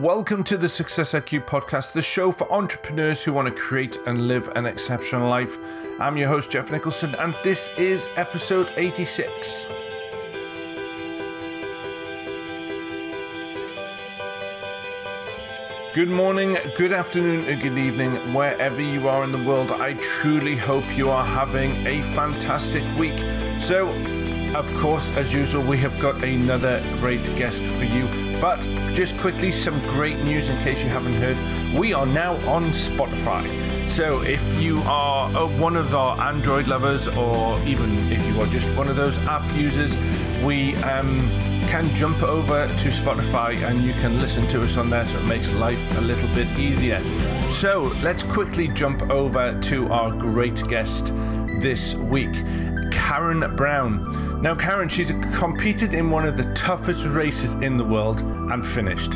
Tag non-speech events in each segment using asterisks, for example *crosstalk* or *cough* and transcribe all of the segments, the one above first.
Welcome to the Success IQ podcast, the show for entrepreneurs who want to create and live an exceptional life. I'm your host, Geoff Nicholson, and this is episode 86. Good morning, good afternoon, and good evening, wherever you are in the world. I truly hope you are having a fantastic week. So, of course, as usual, we have got another great guest for you. But just quickly, some great news in case you haven't heard. We are now on Spotify. So if you are one of our Android lovers, or even if you are just one of those app users, we um, can jump over to Spotify and you can listen to us on there, so it makes life a little bit easier. So let's quickly jump over to our great guest this week, Karen Brown. Now, Karen, she's competed in one of the toughest races in the world and finished.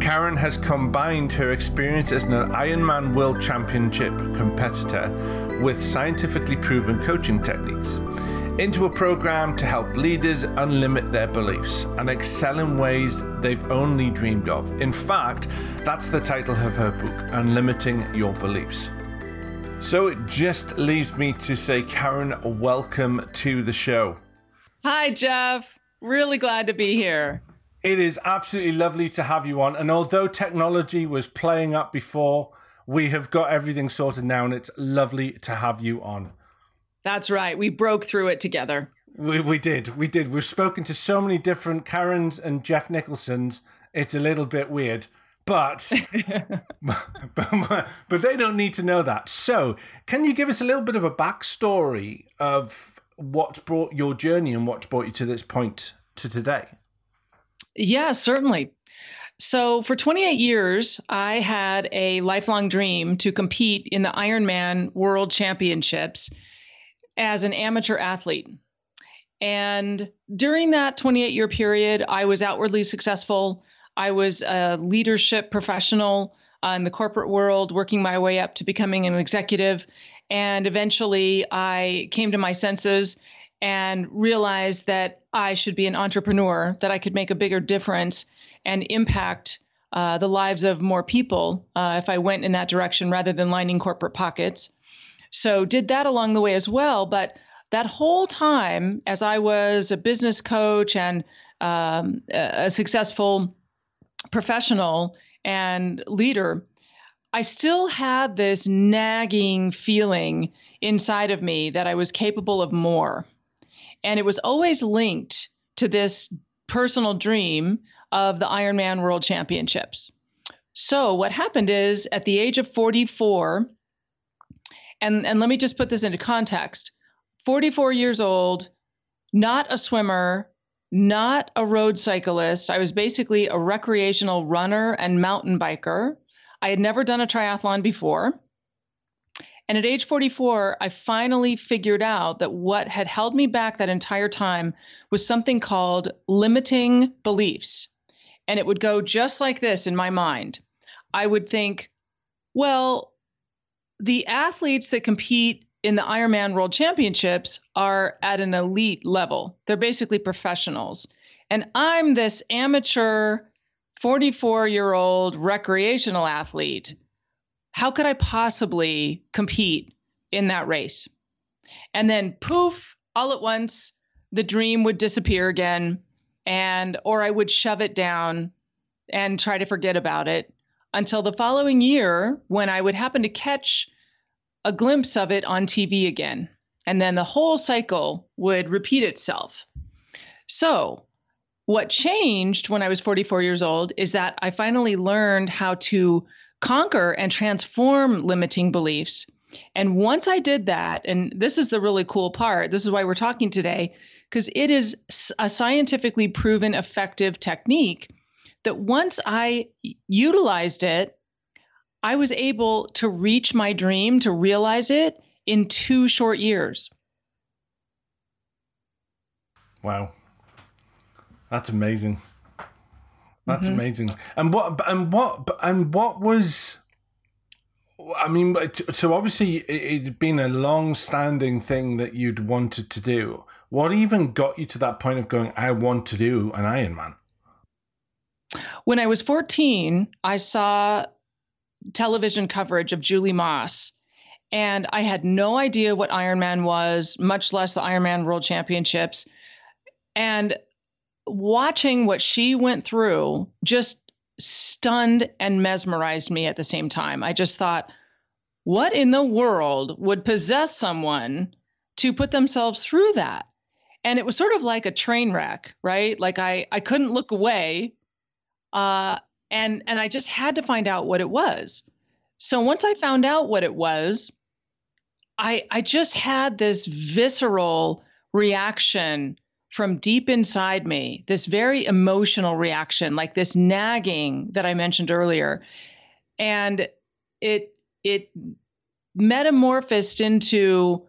Karen has combined her experience as an Ironman World Championship competitor with scientifically proven coaching techniques into a program to help leaders unlimit their beliefs and excel in ways they've only dreamed of. In fact, that's the title of her book, Unlimiting Your Beliefs. So it just leaves me to say, Karen, welcome to the show. Hi, Geoff. Really glad to be here. It is absolutely lovely to have you on. And although technology was playing up before, we have got everything sorted now, and it's lovely to have you on. That's right. We broke through it together. We, we did. We did. We've spoken to so many different Karens and Geoff Nicholsons. It's a little bit weird. But, *laughs* *laughs* but but they don't need to know that. So, can you give us a little bit of a backstory of what brought your journey and what brought you to this point to today? Yeah, certainly. So, for 28 years, I had a lifelong dream to compete in the Ironman World Championships as an amateur athlete. And during that 28 year period, I was outwardly successful. I was a leadership professional uh, in the corporate world, working my way up to becoming an executive. And eventually I came to my senses and realized that I should be an entrepreneur, that I could make a bigger difference and impact uh, the lives of more people uh, if I went in that direction rather than lining corporate pockets. So, did that along the way as well. But that whole time, as I was a business coach and um, a successful professional and leader, I still had this nagging feeling inside of me that I was capable of more. And it was always linked to this personal dream of the Ironman World Championships. So, what happened is at the age of 44, and, and let me just put this into context 44 years old, not a swimmer, not a road cyclist. I was basically a recreational runner and mountain biker. I had never done a triathlon before. And at age 44, I finally figured out that what had held me back that entire time was something called limiting beliefs. And it would go just like this in my mind. I would think, well, the athletes that compete in the Ironman World Championships are at an elite level. They're basically professionals. And I'm this amateur 44 year old recreational athlete, how could I possibly compete in that race? And then poof, all at once, the dream would disappear again, and or I would shove it down and try to forget about it until the following year when I would happen to catch a glimpse of it on TV again. And then the whole cycle would repeat itself. So what changed when I was 44 years old is that I finally learned how to conquer and transform limiting beliefs. And once I did that, and this is the really cool part, this is why we're talking today, because it is a scientifically proven effective technique that once I utilized it, I was able to reach my dream, to realize it in two short years. Wow. That's amazing. That's mm-hmm. amazing. And what and what and what was I mean, so obviously it'd been a long-standing thing that you'd wanted to do. What even got you to that point of going, "I want to do an Ironman"? When I was 14, I saw television coverage of Julie Moss. And I had no idea what Ironman was, much less the Ironman World Championships. And watching what she went through just stunned and mesmerized me at the same time. I just thought, what in the world would possess someone to put themselves through that? And it was sort of like a train wreck, right? Like I I couldn't look away. Uh and and I just had to find out what it was. So once I found out what it was, I I just had this visceral reaction from deep inside me, this very emotional reaction, like this nagging that I mentioned earlier. And it it metamorphosed into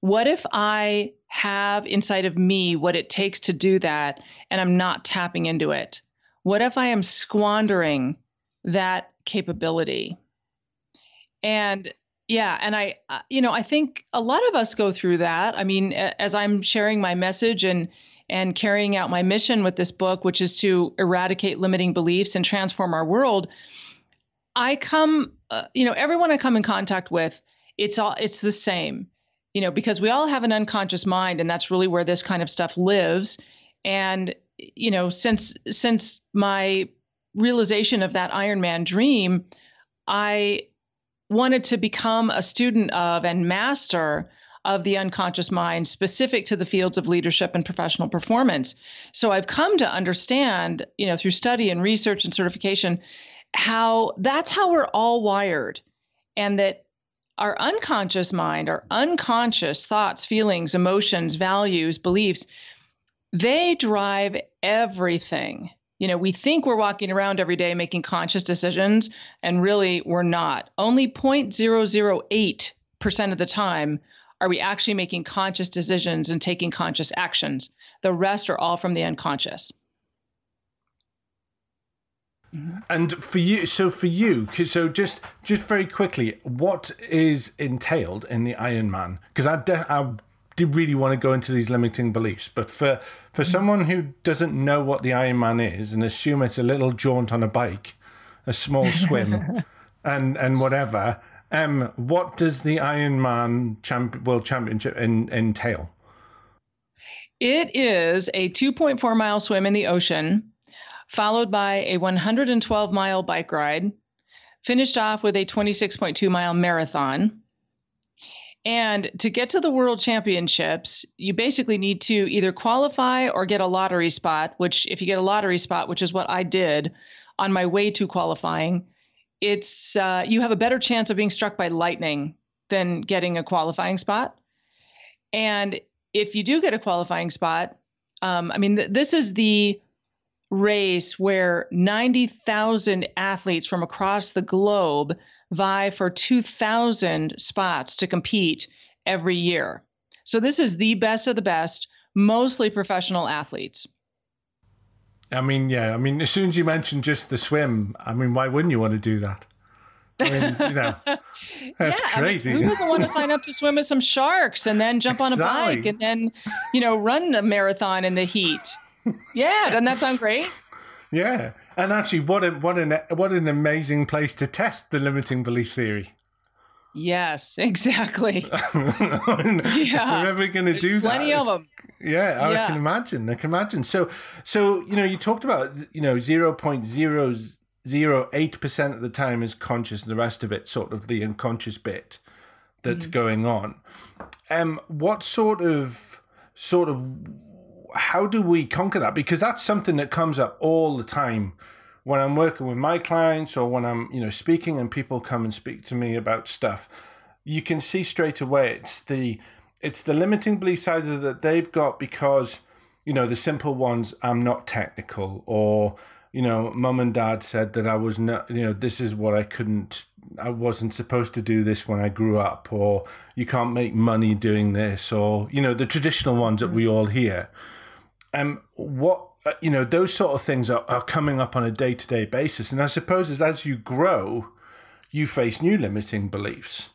what if I have inside of me what it takes to do that and I'm not tapping into it? What if I am squandering that capability? And yeah, and I, uh, you know, I think a lot of us go through that. I mean, as I'm sharing my message and and carrying out my mission with this book, which is to eradicate limiting beliefs and transform our world, I come, uh, you know, everyone I come in contact with, it's all it's the same, you know, because we all have an unconscious mind, and that's really where this kind of stuff lives. And you know, since since my realization of that Ironman dream, I wanted to become a student of and master of the unconscious mind specific to the fields of leadership and professional performance. So I've come to understand, you know, through study and research and certification, how that's how we're all wired. And that our unconscious mind, our unconscious thoughts, feelings, emotions, values, beliefs, they drive everything you know, we think we're walking around every day making conscious decisions, and really we're not. Only 0.008% of the time are we actually making conscious decisions and taking conscious actions. The rest are all from the unconscious. Mm-hmm. And for you, so for you, so just just very quickly, what is entailed in the Ironman? Because I, de- I really want to go into these limiting beliefs, but for for someone who doesn't know what the Ironman is and assume it's a little jaunt on a bike, a small swim, *laughs* and and whatever, um, what does the Ironman champ- World Championship in, entail? It is a 2.4 mile swim in the ocean, followed by a 112 mile bike ride, finished off with a 26.2 mile marathon. And to get to the world championships, you basically need to either qualify or get a lottery spot, which, if you get a lottery spot, which is what I did on my way to qualifying, it's uh, you have a better chance of being struck by lightning than getting a qualifying spot. And if you do get a qualifying spot, um, I mean, th- this is the race where 90,000 athletes from across the globe vie for 2,000 spots to compete every year. So this is the best of the best, mostly professional athletes. I mean, yeah. I mean, as soon as you mentioned just the swim, I mean, why wouldn't you want to do that? I mean, you know, *laughs* that's yeah, crazy. I mean, who doesn't want to sign up to swim with some sharks and then jump exactly. on a bike and then, you know, run a marathon in the heat? Yeah, doesn't that sound great? *laughs* Yeah, and actually, what a, what an what an amazing place to test the limiting belief theory. Yes, *laughs* exactly. *laughs* yeah, if we're ever going to do that, plenty of them. Yeah, I yeah. can imagine. I can imagine. So, so you know, you talked about you know zero point zero zero eight percent of the time is conscious, and the rest of it sort of the unconscious bit that's mm-hmm. going on. Um, what sort of sort of how do we conquer that? Because that's something that comes up all the time when I'm working with my clients or when I'm, you know, speaking and people come and speak to me about stuff. You can see straight away it's the it's the limiting beliefs either that they've got because, you know, the simple ones, I'm not technical, or, you know, mum and dad said that I was not, you know, this is what I couldn't I wasn't supposed to do this when I grew up, or you can't make money doing this, or you know the traditional ones that we mm. all hear um, what uh, you know, those sort of things are, are coming up on a day to day basis, and I suppose as as you grow, you face new limiting beliefs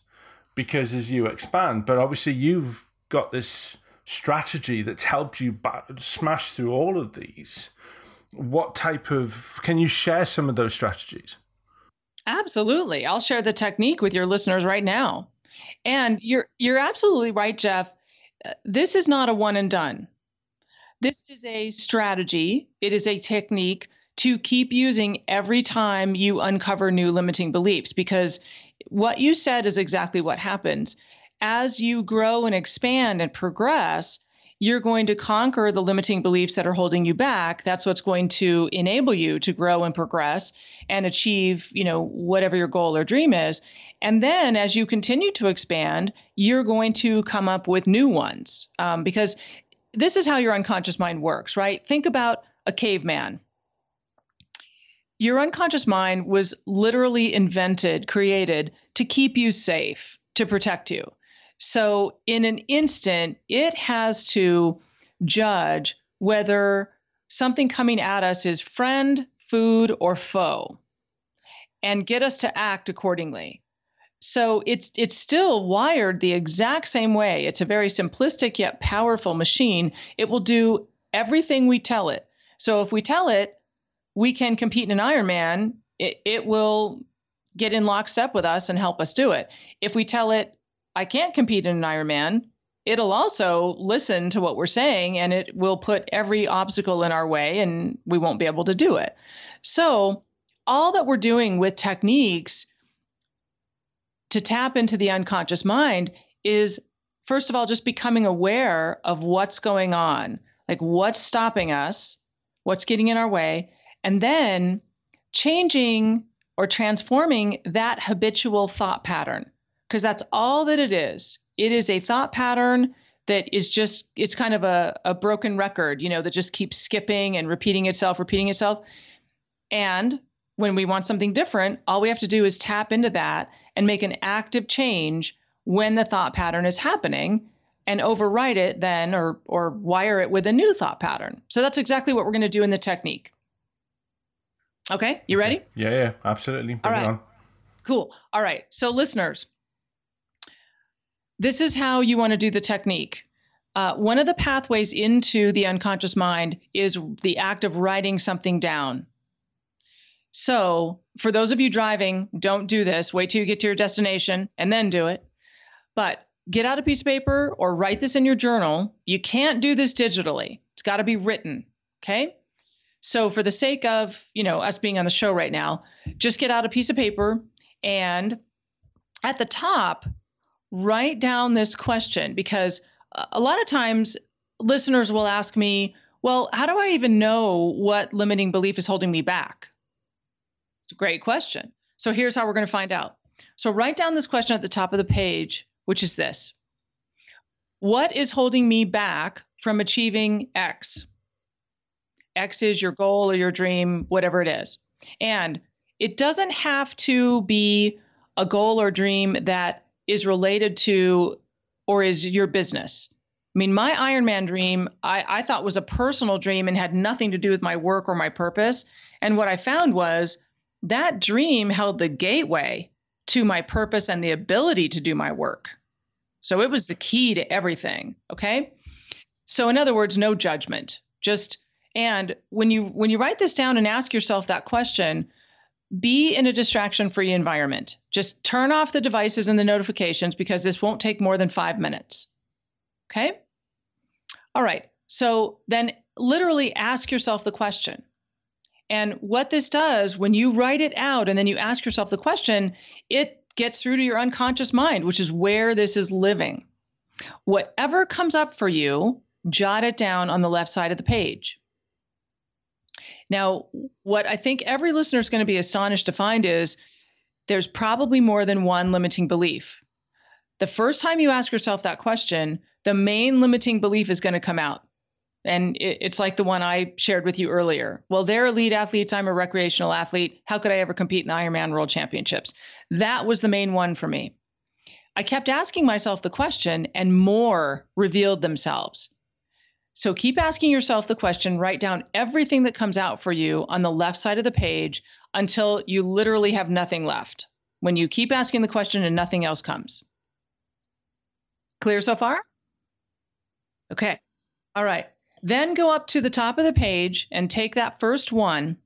because as you expand, but obviously you've got this strategy that's helped you smash through all of these. what type of can you share some of those strategies? Absolutely. I'll share the technique with your listeners right now. And you're you're absolutely right, Geoff. Uh, this is not a one and done. This is a strategy. It is a technique to keep using every time you uncover new limiting beliefs because what you said is exactly what happens. As you grow and expand and progress, you're going to conquer the limiting beliefs that are holding you back that's what's going to enable you to grow and progress and achieve you know whatever your goal or dream is and then as you continue to expand you're going to come up with new ones um, because this is how your unconscious mind works right? Think about a caveman. Your unconscious mind was literally invented created to keep you safe to protect you. So, in an instant, it has to judge whether something coming at us is friend, food, or foe and get us to act accordingly. So it's it's still wired the exact same way. It's a very simplistic yet powerful machine. It will do everything we tell it. So if we tell it we can compete in an Ironman, it, it will get in lockstep with us and help us do it. If we tell it I can't compete in an Ironman, it'll also listen to what we're saying and it will put every obstacle in our way and we won't be able to do it. So, all that we're doing with techniques to tap into the unconscious mind is first of all just becoming aware of what's going on, like what's stopping us, what's getting in our way, and then changing or transforming that habitual thought pattern because that's all that it is. It is a thought pattern that is just it's kind of a, a broken record, you know, that just keeps skipping and repeating itself, repeating itself. And when we want something different, all we have to do is tap into that and make an active change when the thought pattern is happening and override it then or or wire it with a new thought pattern. So that's exactly what we're going to do in the technique. Okay, you ready? Yeah, yeah, absolutely. Bring All right. Cool. All right. So listeners, this is how you want to do the technique. Uh, one of the pathways into the unconscious mind is the act of writing something down. So, for those of you driving, don't do this. Wait till you get to your destination and then do it. But get out a piece of paper or write this in your journal. You can't do this digitally. It's got to be written, okay? So, for the sake of, you know, us being on the show right now, just get out a piece of paper and at the top, write down this question because a lot of times listeners will ask me, well, how do I even know what limiting belief is holding me back? It's a great question. So here's how we're going to find out. So write down this question at the top of the page, which is this What is holding me back from achieving X? X is your goal or your dream, whatever it is. And it doesn't have to be a goal or dream that is related to or is your business. I mean, my Ironman dream, I, I thought was a personal dream and had nothing to do with my work or my purpose. And what I found was that dream held the gateway to my purpose and the ability to do my work. So it was the key to everything. Okay. So, in other words, no judgment. Just, and when you when you write this down and ask yourself that question, be in a distraction free environment. Just turn off the devices and the notifications because this won't take more than five minutes. Okay? All right. So then literally ask yourself the question. And what this does, when you write it out and then you ask yourself the question, it gets through to your unconscious mind, which is where this is living. Whatever comes up for you, jot it down on the left side of the page. Now, what I think every listener is going to be astonished to find is there's probably more than one limiting belief. The first time you ask yourself that question, the main limiting belief is going to come out. And it's like the one I shared with you earlier. Well, they're elite athletes. I'm a recreational athlete. How could I ever compete in the Ironman World Championships? That was the main one for me. I kept asking myself the question, and more revealed themselves. So keep asking yourself the question, write down everything that comes out for you on the left side of the page until you literally have nothing left. When you keep asking the question and nothing else comes. Clear so far? Okay. All right. Then go up to the top of the page and take that first one.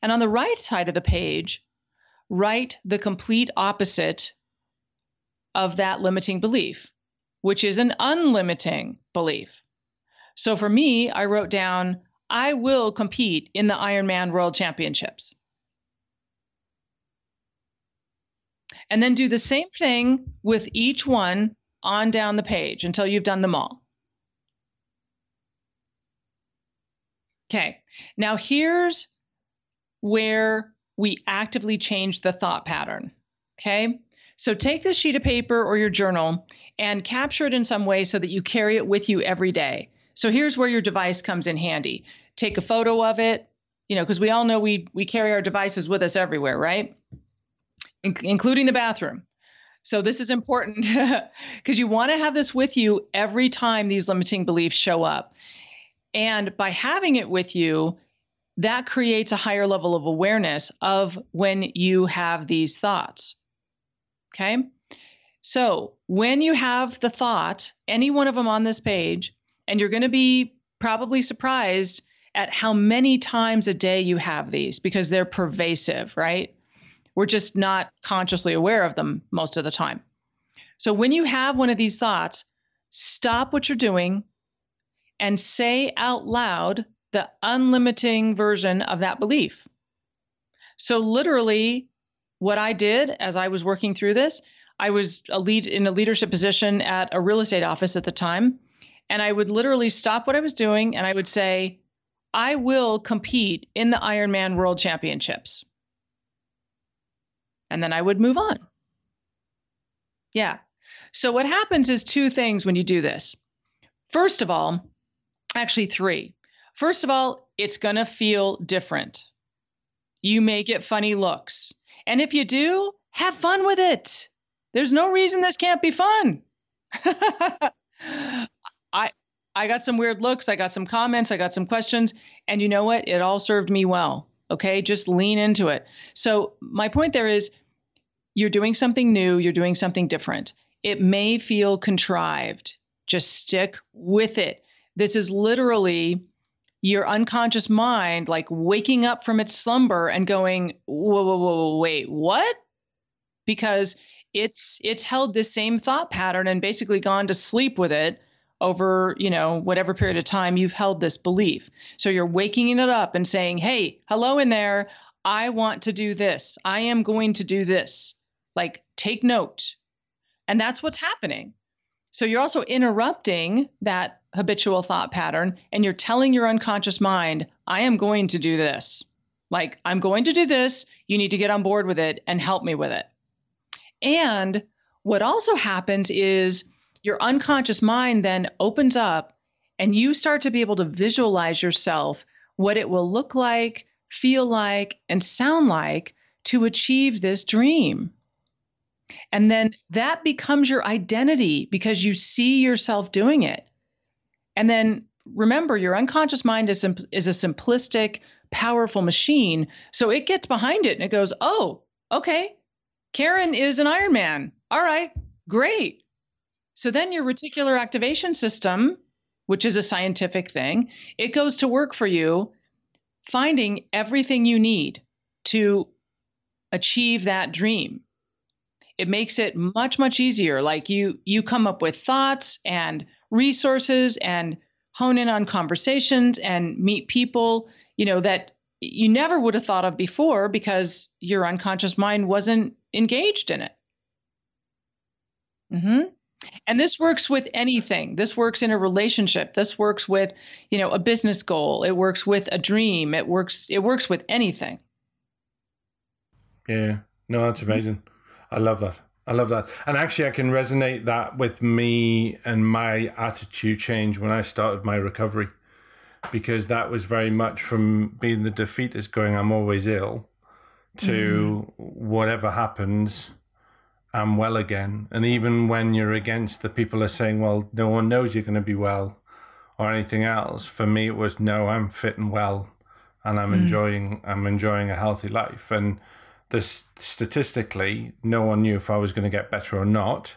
And on the right side of the page, write the complete opposite of that limiting belief, which is an unlimiting belief. So for me, I wrote down, I will compete in the Ironman World Championships. And then do the same thing with each one on down the page until you've done them all. Okay, now here's where we actively change the thought pattern. Okay, so take this sheet of paper or your journal and capture it in some way so that you carry it with you every day. So here's where your device comes in handy. Take a photo of it, you know, because we all know we we carry our devices with us everywhere, right? In- including the bathroom. So this is important *laughs* because you want to have this with you every time these limiting beliefs show up. And by having it with you, that creates a higher level of awareness of when you have these thoughts. Okay. So when you have the thought, any one of them on this page, and you're going to be probably surprised at how many times a day you have these because they're pervasive, right? We're just not consciously aware of them most of the time. So when you have one of these thoughts, stop what you're doing and say out loud the unlimiting version of that belief. So, literally, what I did as I was working through this, I was a lead in a leadership position at a real estate office at the time. And I would literally stop what I was doing and I would say, I will compete in the Ironman World Championships. And then I would move on. Yeah. So, what happens is two things when you do this. First of all, actually, three. First of all, it's going to feel different. You may get funny looks. And if you do, have fun with it. There's no reason this can't be fun. *laughs* I I got some weird looks, I got some comments, I got some questions, and you know what? It all served me well. Okay? Just lean into it. So, my point there is you're doing something new, you're doing something different. It may feel contrived. Just stick with it. This is literally your unconscious mind like waking up from its slumber and going, whoa, whoa, whoa, wait, what? Because it's it's held this same thought pattern and basically gone to sleep with it over you know whatever period of time you've held this belief. So you're waking it up and saying hey hello in there. I want to do this. I am going to do this. Like take note. And that's what's happening so you're also interrupting that habitual thought pattern and you're telling your unconscious mind, I am going to do this. Like, I'm going to do this. You need to get on board with it and help me with it. And what also happens is your unconscious mind then opens up and you start to be able to visualize yourself what it will look like, feel like, and sound like to achieve this dream. And then that becomes your identity because you see yourself doing it. And then remember, your unconscious mind is, is a simplistic, powerful machine. So it gets behind it and it goes, oh, okay, Karen is an Ironman. All right, great. So then your reticular activation system, which is a scientific thing, it goes to work for you, finding everything you need to achieve that dream. It makes it much, much easier. Like you, you come up with thoughts and resources and hone in on conversations and meet people, you know, that you never would have thought of before because your unconscious mind wasn't engaged in it. Mm-hmm. And this works with anything. This works in a relationship. This works with, you know, a business goal. It works with a dream. It works. It works with anything. Yeah. No, that's amazing. I love that. I love that. And actually, I can resonate that with me and my attitude change when I started my recovery, because that was very much from being the defeatist, going, I'm always ill, to mm. whatever happens, I'm well again. And even when you're against the people are saying, well, no one knows you're going to be well or anything else, for me, it was, no, I'm fit and well and I'm mm. enjoying, I'm enjoying a healthy life. And, this statistically, no one knew if I was going to get better or not.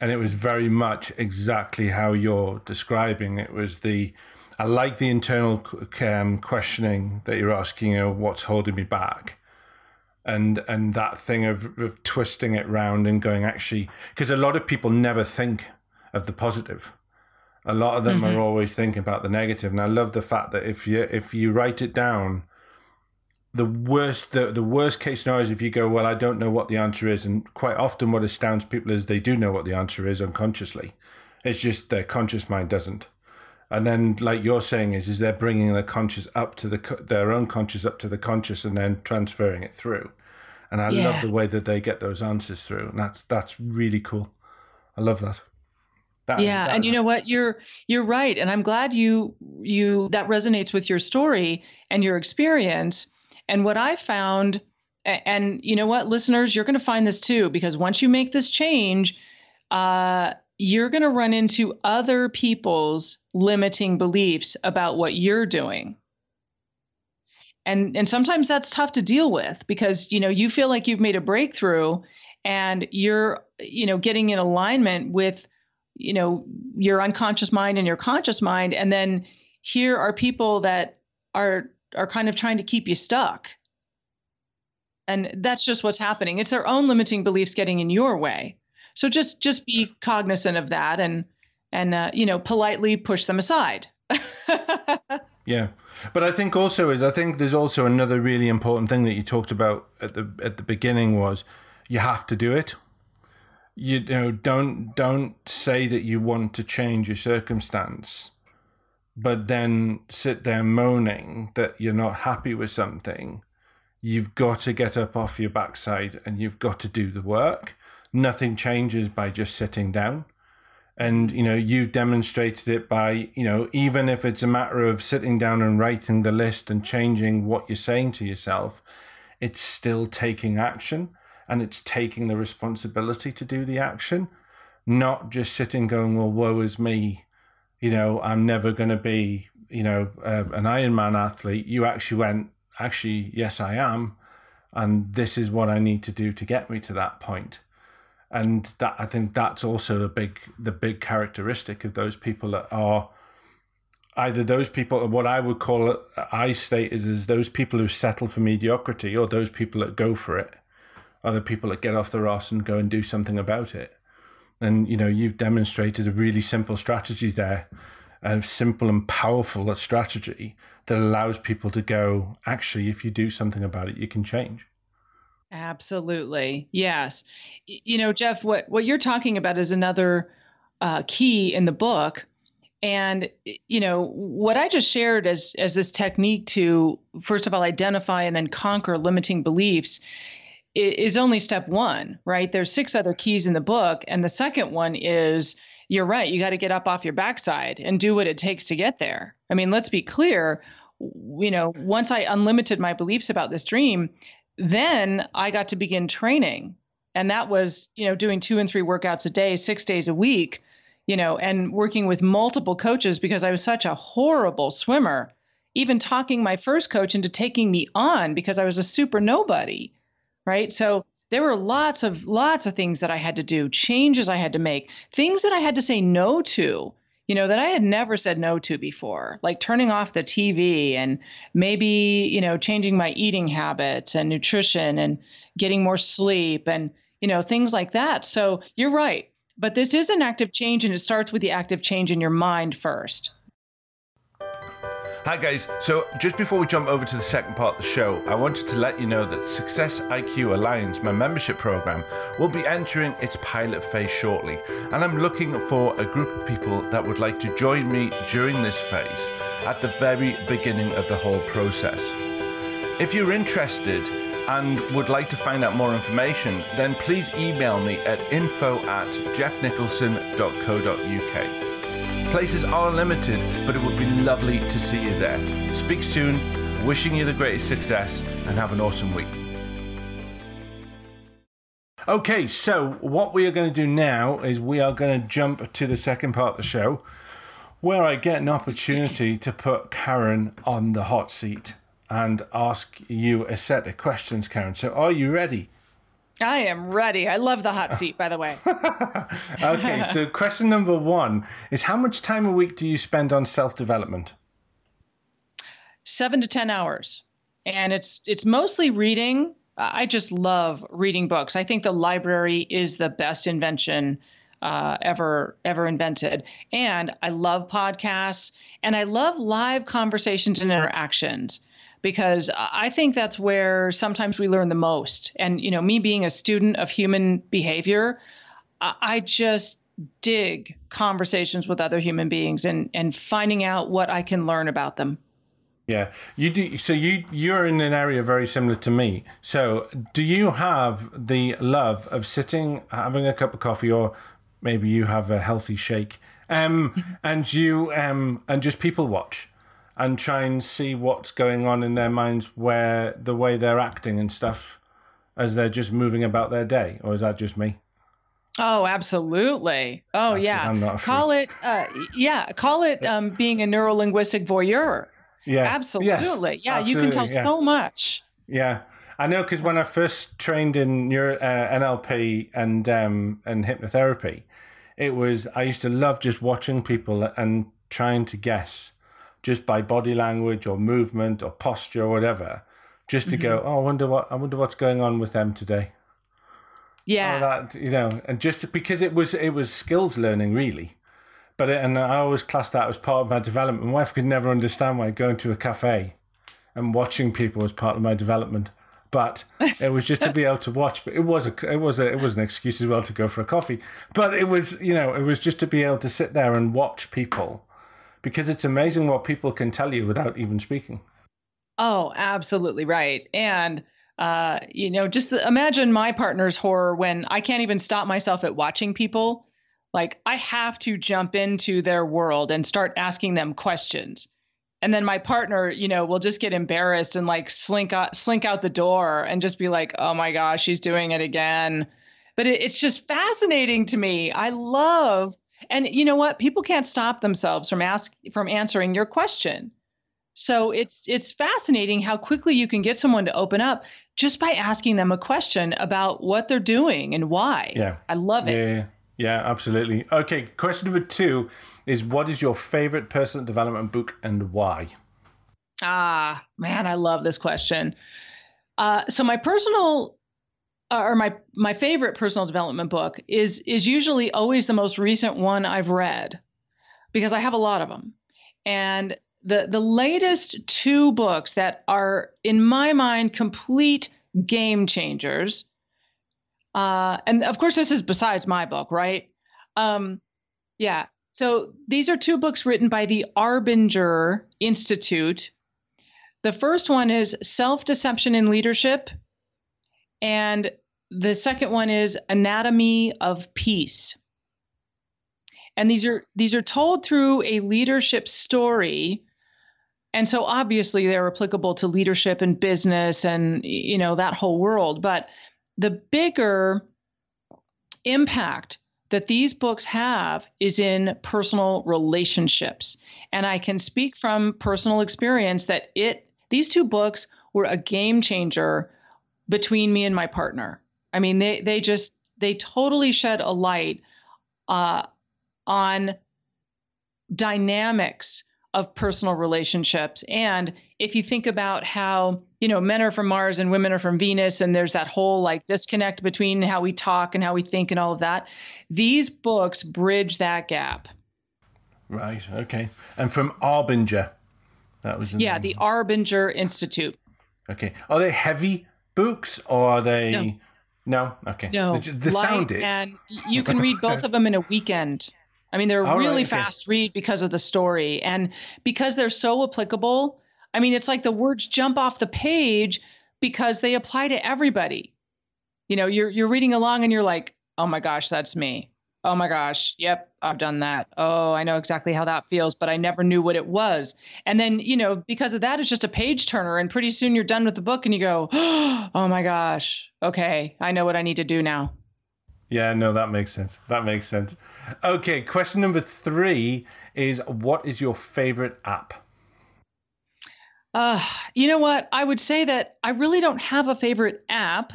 and it was very much exactly how you're describing. It was the I like the internal um, questioning that you're asking. You know, what's holding me back, and and that thing of, of twisting it round and going actually because a lot of people never think of the positive. A lot of them mm-hmm. are always thinking about the negative, and I love the fact that if you if you write it down the worst the, the worst case scenario is if you go well i don't know what the answer is and quite often what astounds people is they do know what the answer is unconsciously. It's just their conscious mind doesn't. And then like you're saying is is they're bringing their conscious up to the their unconscious up to the conscious and then transferring it through. And i yeah. love the way that they get those answers through and that's that's really cool. I love that. That, yeah and you know what? You're you're right and i'm glad you you that resonates with your story and your experience and what I found, and you know what, listeners, you're going to find this too, because once you make this change, uh, you're going to run into other people's limiting beliefs about what you're doing. And, and sometimes that's tough to deal with because you know you feel like you've made a breakthrough and you're you know getting in alignment with you know your unconscious mind and your conscious mind and then here are people that are are kind of trying to keep you stuck. And that's just what's happening. It's their own limiting beliefs getting in your way. So just just be cognizant of that and and uh, you know politely push them aside. *laughs* yeah, but I think also is I think there's also another really important thing that you talked about at the at the beginning was you have to do it. You know, don't don't say that you want to change your circumstance but then sit there moaning that you're not happy with something, you've got to get up off your backside and you've got to do the work. Nothing changes by just sitting down. And, you know, you've demonstrated it by, you know, even if it's a matter of sitting down and writing the list and changing what you're saying to yourself, it's still taking action and it's taking the responsibility to do the action, not just sitting going, well, woe is me you know, I'm never going to be, you know, uh, an Ironman athlete. You actually went, actually, yes, I am. And this is what I need to do to get me to that point. And that I think that's also the big the big characteristic of those people that are either those people what I would call it I state is is those people who settle for mediocrity or those people that go for it are the people that get off the ass and go and do something about it. And you know, you've demonstrated a really simple strategy there, a simple and powerful strategy that allows people to go, actually, if you do something about it, you can change. Absolutely. Yes. You know, Geoff, what, what you're talking about is another uh, key in the book. And you know what I just shared as as this technique to first of all identify and then conquer limiting beliefs is only step one, right? There's six other keys in the book. And the second one is you're right, you got to get up off your backside and do what it takes to get there. I mean, let's be clear. You know, once I unlimited my beliefs about this dream, then I got to begin training. And that was, you know, doing two and three workouts a day, six days a week, you know, and working with multiple coaches because I was such a horrible swimmer. Even talking my first coach into taking me on because I was a super nobody right? So there were lots of lots of things that I had to do, changes I had to make, things that I had to say no to, you know, that I had never said no to before, like turning off the TV and maybe, you know, changing my eating habits and nutrition and getting more sleep and, you know, things like that. So you're right. But this is an active change and it starts with the active change in your mind first. Hi, guys. So, just before we jump over to the second part of the show, I wanted to let you know that Success IQ Alliance, my membership program, will be entering its pilot phase shortly. And I'm looking for a group of people that would like to join me during this phase at the very beginning of the whole process. If you're interested, and would like to find out more information, then please email me at info at geoffnicholson.co.uk. Places are limited, but it would be lovely to see you there. Speak soon, wishing you the greatest success, and have an awesome week. Okay, so what we are going to do now is we are going to jump to the second part of the show where I get an opportunity to put Karen on the hot seat and ask you a set of questions, Karen. So, are you ready? I am ready. I love the hot seat, by the way. *laughs* okay, so *laughs* question number one is how much time a week do you spend on self development? Seven to 10 hours. And it's it's mostly reading. I just love reading books. I think the library is the best invention uh, ever ever invented. And I love podcasts and I love live conversations and interactions because I think that's where sometimes we learn the most. And you know, me being a student of human behavior, I just dig conversations with other human beings and and finding out what I can learn about them. Yeah, you do. So you you're in an area very similar to me. So do you have the love of sitting, having a cup of coffee, or maybe you have a healthy shake, um, *laughs* and you um, and just people watch, and try and see what's going on in their minds, where the way they're acting and stuff, as they're just moving about their day, or is that just me? Oh, absolutely. Oh, That's yeah. Call it, uh, yeah, call it um, being a neurolinguistic voyeur. Yeah, absolutely. Yes, yeah, absolutely. you can tell yeah. so much. Yeah, I know because when I first trained in neuro, uh, NLP and um, and hypnotherapy, it was I used to love just watching people and trying to guess just by body language or movement or posture or whatever, just to mm-hmm. go, oh, I wonder what I wonder what's going on with them today. Yeah, oh, that you know, and just because it was it was skills learning really. But it, and I always classed that as part of my development. My wife could never understand why going to a cafe and watching people was part of my development. But it was just to be able to watch. But it was a it was a it was an excuse as well to go for a coffee. But it was you know it was just to be able to sit there and watch people, because it's amazing what people can tell you without even speaking. Oh, absolutely right. And uh, you know, just imagine my partner's horror when I can't even stop myself at watching people like I have to jump into their world and start asking them questions. And then my partner, you know, will just get embarrassed and like slink out, slink out the door and just be like, "Oh my gosh, she's doing it again." But it, it's just fascinating to me. I love, and you know what? People can't stop themselves from ask from answering your question. So it's it's fascinating how quickly you can get someone to open up just by asking them a question about what they're doing and why. Yeah, I love it. Yeah, yeah, absolutely. Okay, question number two is what is your favorite personal development book and why? Ah, man, I love this question. Uh, so my personal or my my favorite personal development book is is usually always the most recent one I've read because I have a lot of them. And the the latest two books that are in my mind complete game changers uh, and of course, this is besides my book, right? Um, yeah. So these are two books written by the Arbinger Institute. The first one is Self Deception in Leadership, and the second one is Anatomy of Peace. And these are these are told through a leadership story. And so obviously they're applicable to leadership and business and you know that whole world, but the bigger impact that these books have is in personal relationships. And I can speak from personal experience that it these two books were a game changer between me and my partner. I mean, they they just they totally shed a light uh, on dynamics of personal relationships. And if you think about how, you know, men are from Mars and women are from Venus, and there's that whole like disconnect between how we talk and how we think and all of that, these books bridge that gap. Right. Okay. And from Arbinger, that was yeah, the Arbinger Institute. Okay. Are they heavy books or are they? No. No. Okay. No. The, the sound it. And you can read both of them in a weekend. I mean, they're All really right, okay. fast read because of the story and because they're so applicable. I mean, it's like the words jump off the page because they apply to everybody. You know, you're you're reading along and you're like, "Oh my gosh, that's me." Oh my gosh, yep, I've done that. Oh, I know exactly how that feels, but I never knew what it was. And then, you know, because of that, it's just a page turner. And pretty soon you're done with the book and you go, *gasps* oh my gosh, okay, I know what I need to do now. Yeah, no, that makes sense. That makes sense. Okay, question number three is what is your favorite app? Uh, you know what? I would say that I really don't have a favorite app.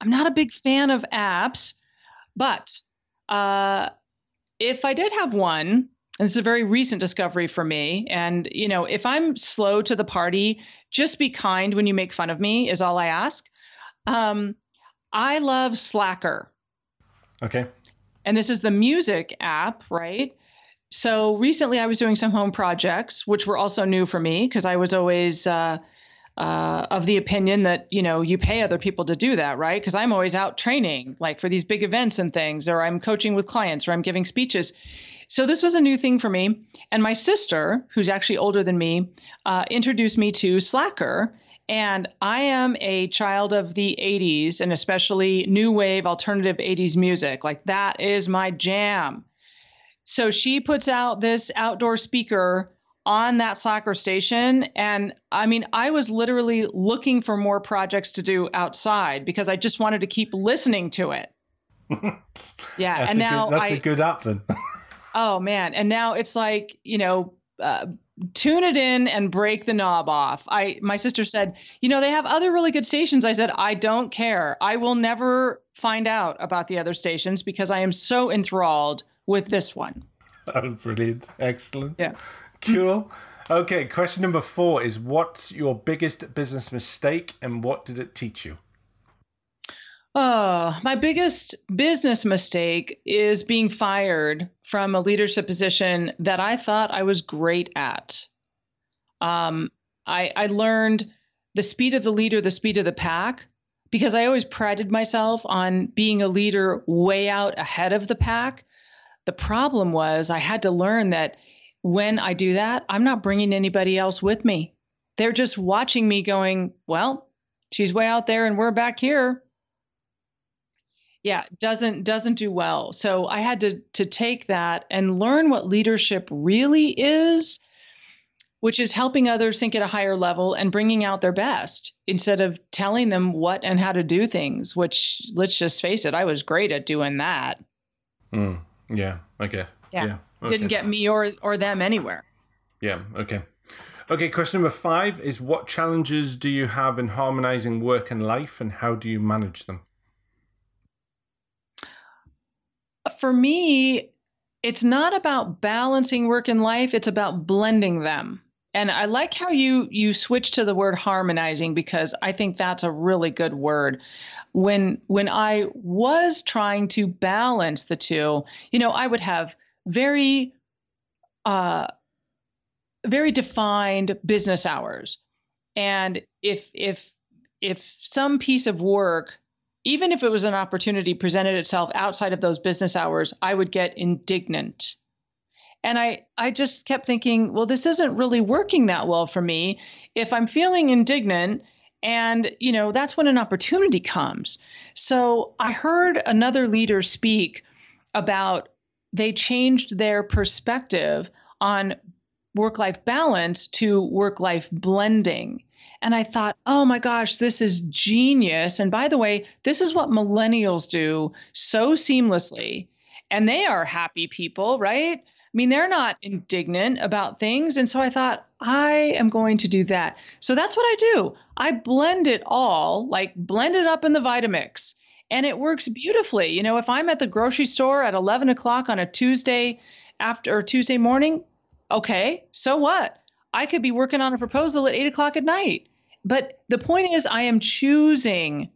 I'm not a big fan of apps, but uh, if I did have one, and this is a very recent discovery for me. And, you know, if I'm slow to the party, just be kind when you make fun of me, is all I ask. Um, I love Slacker. Okay. And this is the music app, right? So recently I was doing some home projects, which were also new for me because I was always uh, uh, of the opinion that, you know, you pay other people to do that, right? Because I'm always out training, like for these big events and things, or I'm coaching with clients or I'm giving speeches. So this was a new thing for me. And my sister, who's actually older than me, uh, introduced me to Slacker. And I am a child of the 80s and especially new wave alternative 80s music. Like that is my jam. So she puts out this outdoor speaker on that Slacker station. And I mean, I was literally looking for more projects to do outside because I just wanted to keep listening to it. *laughs* Yeah. and now good, that's I, a good app then. *laughs* Oh man, and now it's like you know. Uh, tune it in and break the knob off. I my sister said, "You know, they have other really good stations." I said, "I don't care. I will never find out about the other stations because I am so enthralled with this one." That was *laughs* brilliant. Excellent. Yeah. Cool. Okay, question number 4 is what's your biggest business mistake and what did it teach you? Oh, my biggest business mistake is being fired from a leadership position that I thought I was great at. Um, I, I learned the speed of the leader, the speed of the pack, because I always prided myself on being a leader way out ahead of the pack. The problem was I had to learn that when I do that, I'm not bringing anybody else with me. They're just watching me going, well, she's way out there and we're back here. Yeah doesn't doesn't do well. So i had to to take that and learn what leadership really is which is helping others think at a higher level and bringing out their best instead of telling them what and how to do things which let's just face it i was great at doing that. Mm, yeah okay. Yeah, yeah okay. didn't get me or or them anywhere yeah okay okay question number five is what challenges do you have in harmonizing work and life and how do you manage them for me, it's not about balancing work and life, it's about blending them. And I like how you you switch to the word harmonizing because I think that's a really good word. When when I was trying to balance the two, you know, I would have very uh very defined business hours. And if if if some piece of work even if it was an opportunity presented itself outside of those business hours, I would get indignant. And I, I just kept thinking, well, this isn't really working that well for me. If I'm feeling indignant, and, you know, that's when an opportunity comes. So I heard another leader speak about they changed their perspective on work life balance to work life blending. And I thought, oh my gosh, this is genius. And by the way, this is what millennials do so seamlessly. And they are happy people, right? I mean, they're not indignant about things. And so I thought, I am going to do that. So that's what I do. I blend it all, like blend it up in the Vitamix. And it works beautifully. You know, if I'm at the grocery store at 11 o'clock on a Tuesday after or Tuesday morning, okay, so what? I could be working on a proposal at eight o'clock at night. But the point is, I am choosing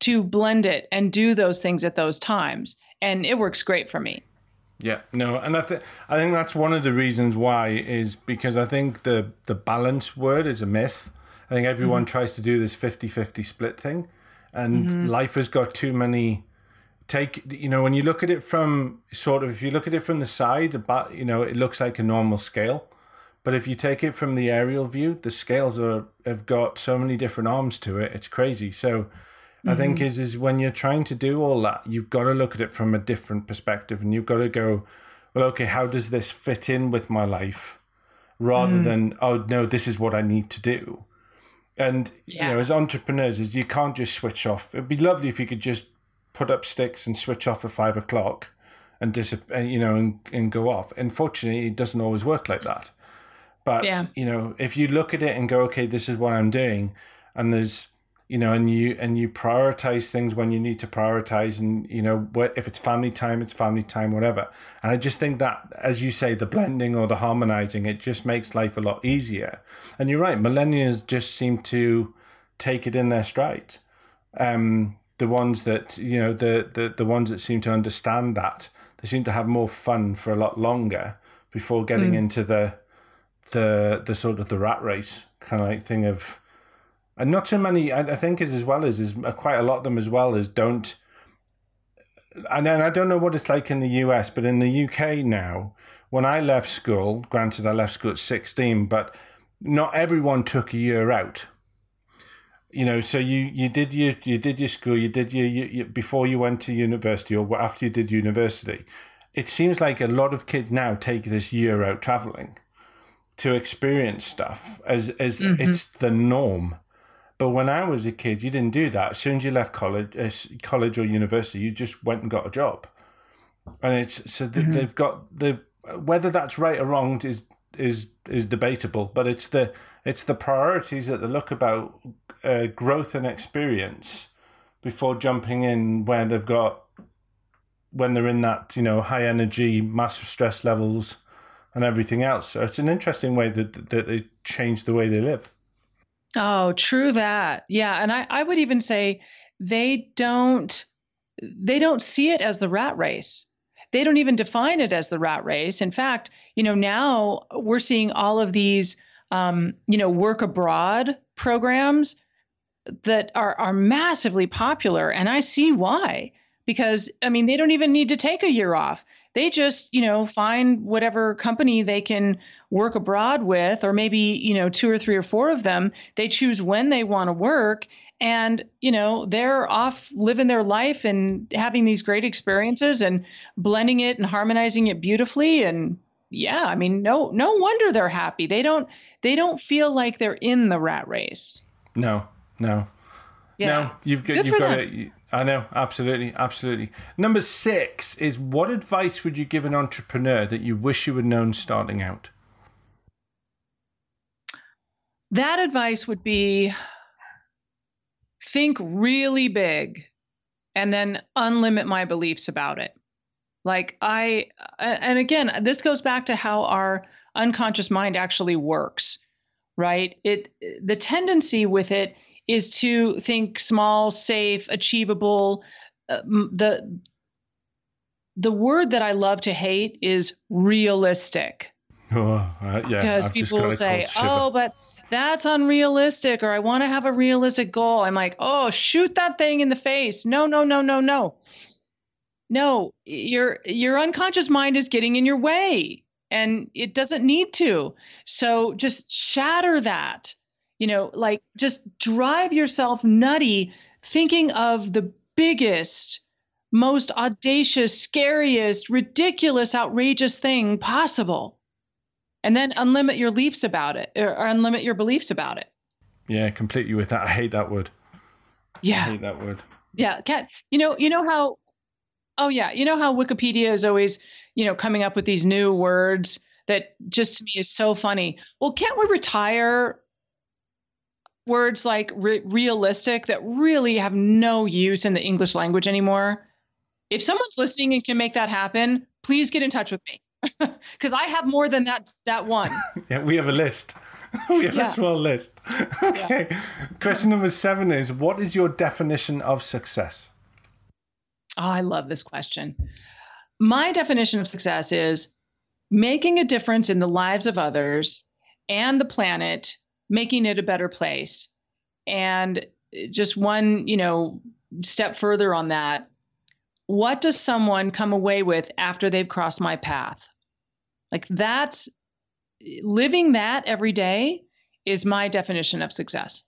to blend it and do those things at those times, and it works great for me. Yeah, no, and I think I think that's one of the reasons why is because I think the the balance word is a myth. I think everyone mm-hmm. tries to do this 50-50 split thing, and mm-hmm. life has got too many. Take you know when you look at it from sort of if you look at it from the side, about you know it looks like a normal scale, but if you take it from the aerial view, the scales are have got so many different arms to it. It's crazy. So mm-hmm. I think mm-hmm. is is when you're trying to do all that, you've got to look at it from a different perspective, and you've got to go, well, okay, how does this fit in with my life, rather mm. than oh no, this is what I need to do. And yeah. you know, as entrepreneurs, is you can't just switch off. It'd be lovely if you could just put up sticks and switch off at five o'clock, and dis- you know, and, and go off. Unfortunately, it doesn't always work like that. But yeah. you know, if you look at it and go, okay, this is what I'm doing, and there's you know, and you and you prioritize things when you need to prioritize, and you know, if it's family time, it's family time, whatever. And I just think that, as you say, the blending or the harmonizing, it just makes life a lot easier. And you're right, millennials just seem to take it in their stride. Um, the ones that you know, the the the ones that seem to understand that, they seem to have more fun for a lot longer before getting mm. into the the the sort of the rat race kind of like thing of and not too many. I, I think is as well as is quite a lot of them as well as don't. And then I don't know what it's like in the US, but in the UK now, when I left school, granted I left school at sixteen, but not everyone took a year out. You know, so you you did your you did your school, you did your, your, your before you went to university or after you did university. It seems like a lot of kids now take this year out traveling to experience stuff as as mm-hmm. it's the norm but when I was a kid, you didn't do that. As soon as you left college, uh, college or university, you just went and got a job. And it's so mm-hmm. they've got the whether that's right or wrong is is is debatable. But it's the it's the priorities that they look about uh, growth and experience before jumping in where they've got when they're in that you know high energy, massive stress levels, and everything else. So it's an interesting way that that they change the way they live. Oh, true that. Yeah, and I, I would even say they don't they don't see it as the rat race. They don't even define it as the rat race. In fact, you know, now we're seeing all of these um, you know, work abroad programs that are are massively popular and I see why. Because I mean, they don't even need to take a year off they just you know find whatever company they can work abroad with or maybe you know two or three or four of them they choose when they want to work. And you know they're off living their life and having these great experiences and blending it and harmonizing it beautifully. And yeah i mean no no wonder they're happy. They don't they don't feel like they're in the rat race. No no. Yeah. no you've got Good you've got it. I know, absolutely, absolutely. Number six is what advice would you give an entrepreneur that you wish you had known starting out? That advice would be think really big and then unlimit my beliefs about it. Like, I, and again, this goes back to how our unconscious mind actually works, right? It, the tendency with it is to think small, safe, achievable. Uh, the the word that I love to hate is realistic. *laughs* Oh, uh, yeah, because I've people will say, "Oh, but that's unrealistic," or "I want to have a realistic goal." I'm like, "Oh, shoot that thing in the face!" No, no, no, no, no, no. Your your unconscious mind is getting in your way, and it doesn't need to. So just shatter that you know, like just drive yourself nutty thinking of the biggest, most audacious, scariest, ridiculous, outrageous thing possible. And then unlimit your beliefs about it or unlimit your beliefs about it. Yeah, completely with that. I hate that word. Yeah. I hate that word. Yeah. Cat, you know, you know how oh yeah, you know how Wikipedia is always, you know, coming up with these new words that just to me is so funny. Well, can't we retire words like re- realistic that really have no use in the English language anymore. If someone's listening and can make that happen, please get in touch with me *laughs* because I have more than that that one. *laughs* yeah, we have a list. *laughs* we have yeah. a small list. okay. Yeah. Question number seven is: What is your definition of success? Oh, I love this question. My definition of success is making a difference in the lives of others and the planet making it a better place. And eh, just one, you know, step further on that, what does someone come away with after they've crossed my path? Like that, living that every day is my definition of success.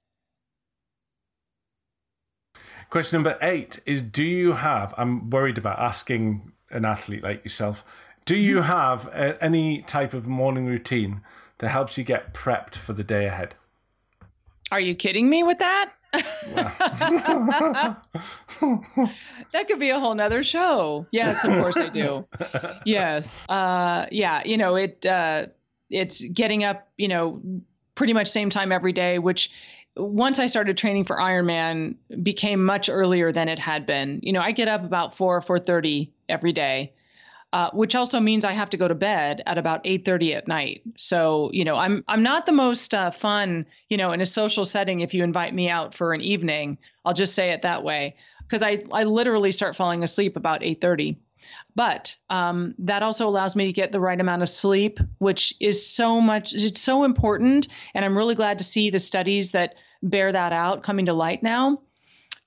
Question number eight is Do you have, I'm worried about asking an athlete like yourself, do you mm-hmm. have a, any type of morning routine that helps you get prepped for the day ahead. Are you kidding me with that? *laughs* that could be a whole nother show. Yes, of course I do. Yes. Uh, yeah, you know, it uh, it's getting up, you know, pretty much same time every day, which once I started training for Ironman became much earlier than it had been. You know, I get up about 4 or 4:30 every day. Uh, which also means I have to go to bed at about 8:30 at night. So, you know, I'm I'm not the most uh, fun, you know, in a social setting if you invite me out for an evening. I'll just say it that way because I I literally start falling asleep about 8:30. But um, that also allows me to get the right amount of sleep, which is so much, it's so important. And I'm really glad to see the studies that bear that out coming to light now.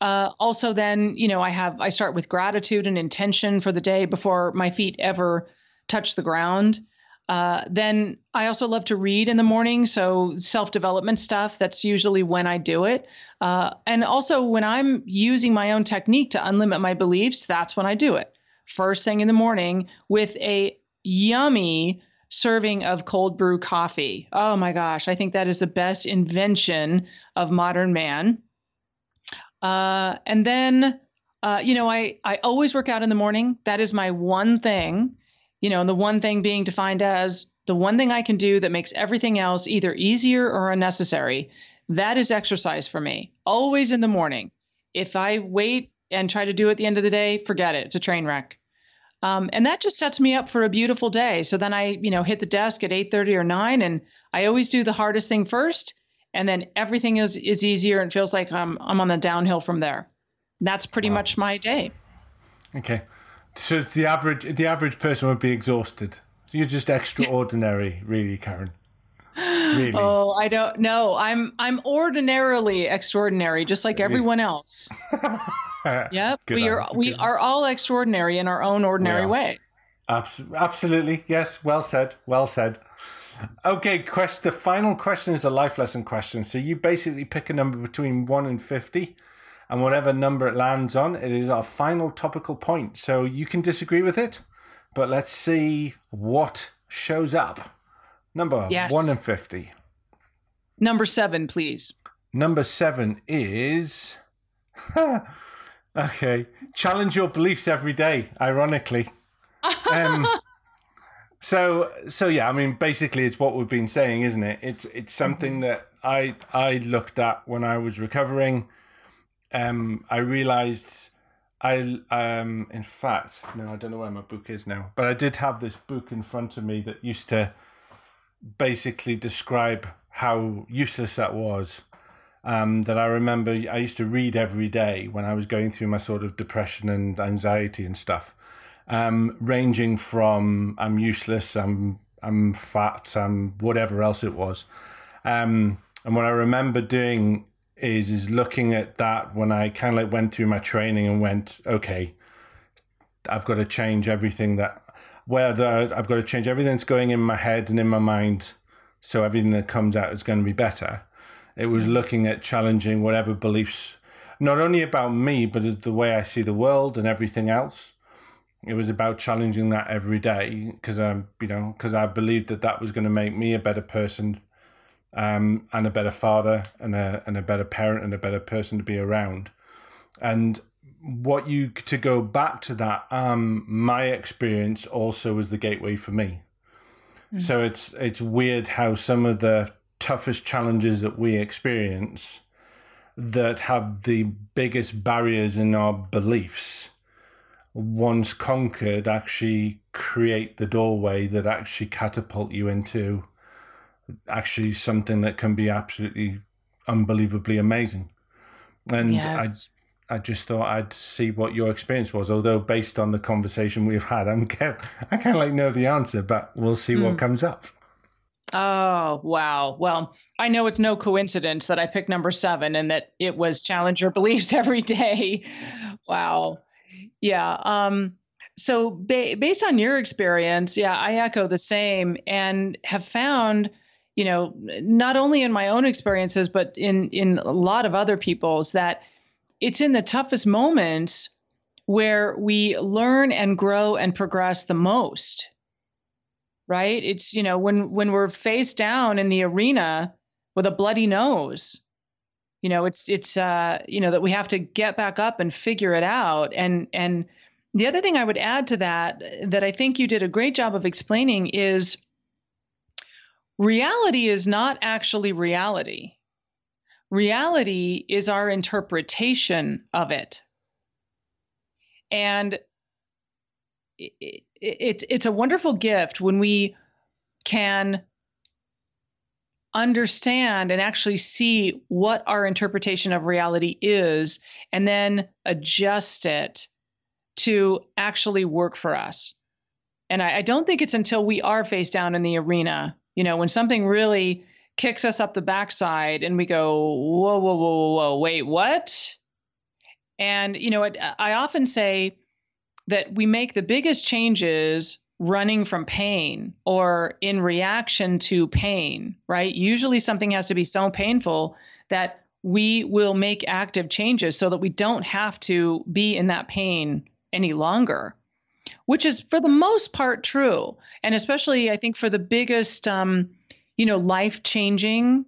Uh, also, then, you know, I have, I start with gratitude and intention for the day before my feet ever touch the ground. Uh, then I also love to read in the morning. So self development stuff, that's usually when I do it. Uh, and also when I'm using my own technique to unlimit my beliefs, that's when I do it first thing in the morning with a yummy serving of cold brew coffee. Oh my gosh, I think that is the best invention of modern man. Uh, and then, uh, you know, I, I always work out in the morning. That is my one thing, you know, and the one thing being defined as the one thing I can do that makes everything else either easier or unnecessary. That is exercise for me, always in the morning. If I wait and try to do it at the end of the day, forget it. It's a train wreck. Um, and that just sets me up for a beautiful day. So then I, you know, hit the desk at 8:30 or 9 and I always do the hardest thing first and then everything is is easier and feels like I'm I'm on the downhill from there. That's pretty wow. much my day. Okay. So the average the average person would be exhausted. You're just extraordinary, *laughs* really, Karen. Really? Oh, I don't know. I'm I'm ordinarily extraordinary, just like everyone else. *laughs* yep, we are we are all extraordinary in our own ordinary way. Abs- absolutely, yes. Well said. Well said. Okay, quest. The final question is a life lesson question. So you basically pick a number between one and fifty, and whatever number it lands on, it is our final topical point. So you can disagree with it, but let's see what shows up. Number yes. one and fifty. Number seven, please. Number seven is *laughs* okay. Challenge your beliefs every day. Ironically. *laughs* Um, so so yeah, I mean, basically, it's what we've been saying, isn't it? It's it's something mm-hmm. that I I looked at when I was recovering. Um, I realized I um in fact no I don't know where my book is now but I did have this book in front of me that used to basically describe how useless that was. Um, that I remember I used to read every day when I was going through my sort of depression and anxiety and stuff, um, ranging from I'm useless, I'm I'm fat, I'm whatever else it was. Um, and what I remember doing is is looking at that when I kind of like went through my training and went, okay, I've got to change everything that where the, I've got to change everything that's going in my head and in my mind so everything that comes out is going to be better. It was looking at challenging whatever beliefs, not only about me, but the way I see the world and everything else. It was about challenging that every day because I'm, you know, because I believed that that was going to make me a better person, um, and a better father and a and a better parent and a better person to be around. And what you to go back to that um my experience also was the gateway for me mm-hmm. so it's it's weird how some of the toughest challenges that we experience that have the biggest barriers in our beliefs once conquered actually create the doorway that actually catapult you into actually something that can be absolutely unbelievably amazing and yes. I just thought I'd see what your experience was. Although based on the conversation we've had, I'm *laughs* I kind of like know the answer, but we'll see mm. what hmm. comes up. Oh wow! Well, I know it's no coincidence that I picked number seven and that it was challenge your *laughs* beliefs every day. Wow. Yeah. Um. So ba- based on your experience, yeah, I echo the same and have found you know not only in my own experiences but in in a lot of other people's that it's in the toughest moments where we learn and grow and progress the most right it's you know when when we're face down in the arena with a bloody nose you know it's it's uh you know that we have to get back up and figure it out and and the other thing i would add to that that i think you did a great job of explaining is reality is not actually reality reality is our interpretation of it. And it, it, it's it's a wonderful gift when we can understand and actually see what our interpretation of reality is and then adjust it to actually work for us. And I, I, don't think it's until we are face down in the arena, you know, when something really kicks us up the backside and we go, whoa, whoa, whoa, whoa, whoa wait, what? And, you know, I often say that we make the biggest changes running from pain or in reaction to pain, right? Usually something has to be so painful that we will make active changes so that we don't have to be in that pain any longer, which is for the most part true. And especially, I think, for the biggest, um, you know, life changing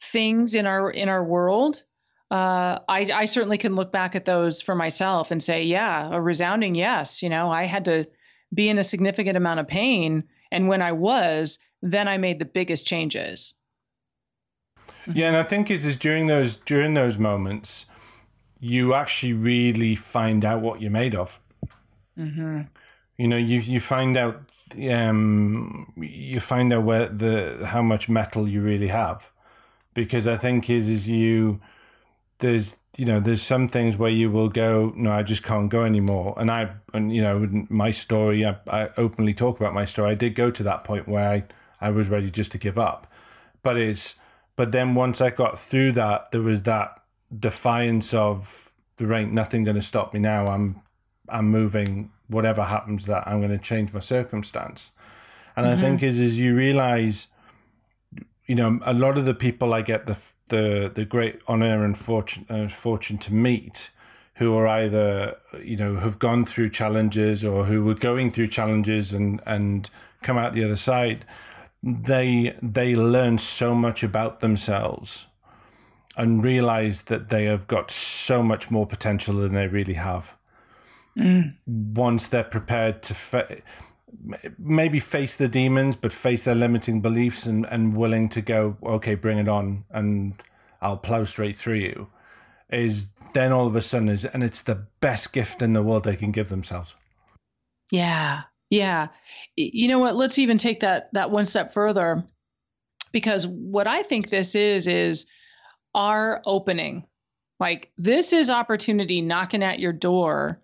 things in our in our world. Uh, I, I certainly can look back at those for myself and say, yeah, a resounding yes. You know, I had to be in a significant amount of pain. And when I was, then I made the biggest changes. Yeah, and I think it's is during those during those moments, you actually really find out what you're made of. Mm-hmm. You know, you you find out um, you find out where the how much metal you really have, because I think is is you there's you know there's some things where you will go no i just can't go anymore. And i and you know my story I, I openly talk about my story. I did go to that point where i i was ready just to give up. But it's but then once i got through that there was that defiance of there ain't nothing going to stop me now. I'm i'm moving. Whatever happens that i'm going to change my circumstance. And mm-hmm. i think is is you realize you know a lot of the people i get the the the great honor and fortune uh, fortune to meet who are either you know have gone through challenges or who were going through challenges and and come out the other side they they learn so much about themselves and realize that they have got so much more potential than they really have mm. once they're prepared to fa- maybe face the demons, but face their limiting beliefs and, and willing to go, okay, bring it on, and I'll plow straight through you, is then all of a sudden is, and it's the best gift in the world they can give themselves. Yeah, yeah. You know what? Let's even take that that one step further, because what I think this is is our opening. Like this is opportunity knocking at your door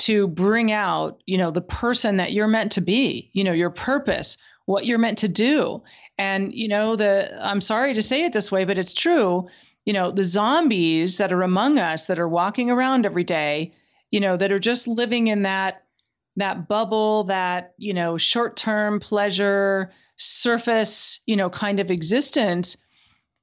to bring out, you know, the person that you're meant to be, you know, your purpose, what you're meant to do. And, you know, the I'm sorry to say it this way, but it's true. You know, the zombies that are among us that are walking around every day, you know, that are just living in that that bubble, that, you know, short-term pleasure, surface, you know, kind of existence,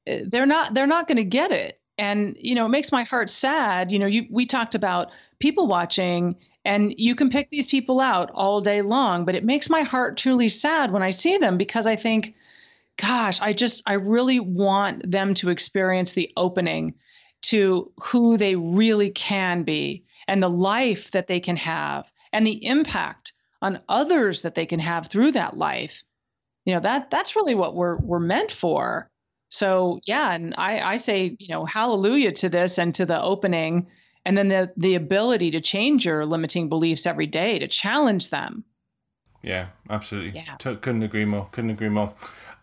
eh, they're not they're not going to get it. And, you know, it makes my heart sad. You know, you we talked about people watching and you can pick these people out all day long, but it makes my heart truly sad when I see them because I think, gosh, I just, I really want them to experience the opening to who they really can be and the life that they can have and the impact on others that they can have through that life. You know, that that's really what we're we're meant for. So yeah, and I, I say, you know, hallelujah to this and to the opening and then the the ability to change your limiting beliefs every day to challenge them yeah absolutely yeah. couldn't agree more couldn't agree more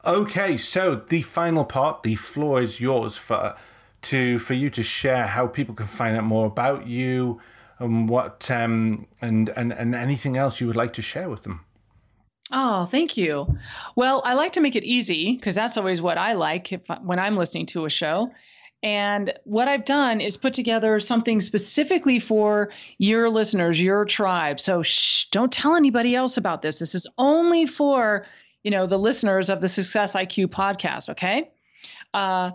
okay so the final part the floor is yours for to for you to share how people can find out more about you and what um and and and anything else you would like to share with them Oh, thank you. Well, I like to make it easy because that's always what I like if, when I'm listening to a show. And what I've done is put together something specifically for your listeners, your tribe. So shh, don't tell anybody else about this. This is only for, you know, the listeners of the Success IQ podcast, okay? Uh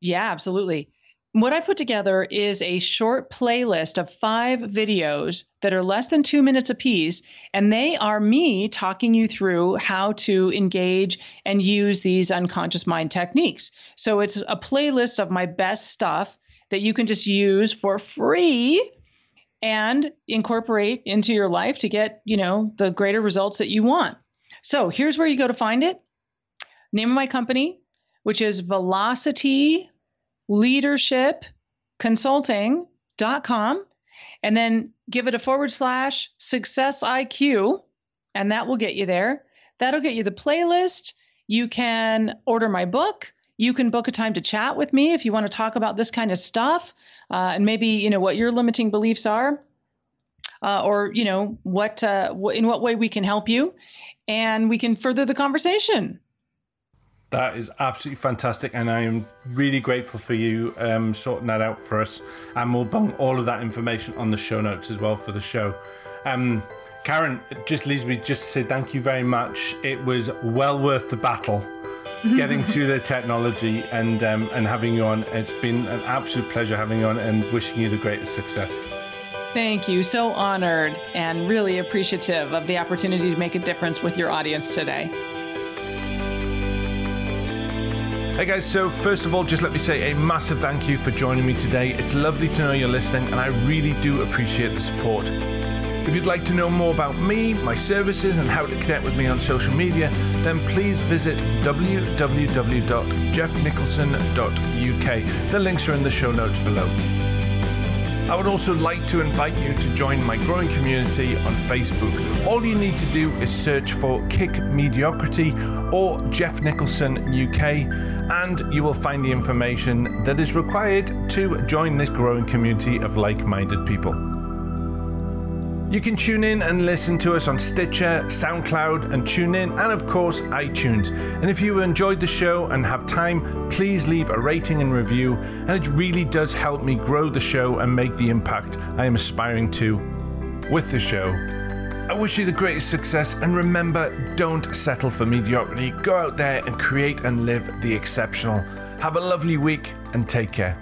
yeah, absolutely. What I put together is a short playlist of five videos that are less than two minutes apiece, and they are me talking you through how to engage and use these unconscious mind techniques. So it's a playlist of my best stuff that you can just use for free and incorporate into your life to get, you know, the greater results that you want. So here's where you go to find it. Name of my company, which is velocity leadership consulting.com and then give it a forward slash success IQ, and that will get you there. That'll get you the playlist. You can order my book. You can book a time to chat with me if you want to talk about this kind of stuff, uh, and maybe you know what your limiting beliefs are, uh, or you know what uh, in what way we can help you, and we can further the conversation. That is absolutely fantastic, and I am really grateful for you um, sorting that out for us. And we'll bung all of that information on the show notes as well for the show. Um, Karen, it just leaves me just to say thank you very much. It was well worth the battle *laughs* getting through the technology and um, and having you on. It's been an absolute pleasure having you on, and wishing you the greatest success. Thank you. So honored and really appreciative of the opportunity to make a difference with your audience today. Hey guys, so first of all, just let me say a massive thank you for joining me today. It's lovely to know you're listening, and I really do appreciate the support. If you'd like to know more about me, my services, and how to connect with me on social media, then please visit www.geoffnicholson.uk. The links are in the show notes below. I would also like to invite you to join my growing community on Facebook. All you need to do is search for Kick Mediocrity or Geoff Nicholson UK, and you will find the information that is required to join this growing community of like minded people. You can tune in and listen to us on Stitcher, SoundCloud, and TuneIn, and of course, iTunes. And if you enjoyed the show and have time, please leave a rating and review, and it really does help me grow the show and make the impact I am aspiring to with the show. I wish you the greatest success, and remember don't settle for mediocrity. Go out there and create and live the exceptional. Have a lovely week and take care.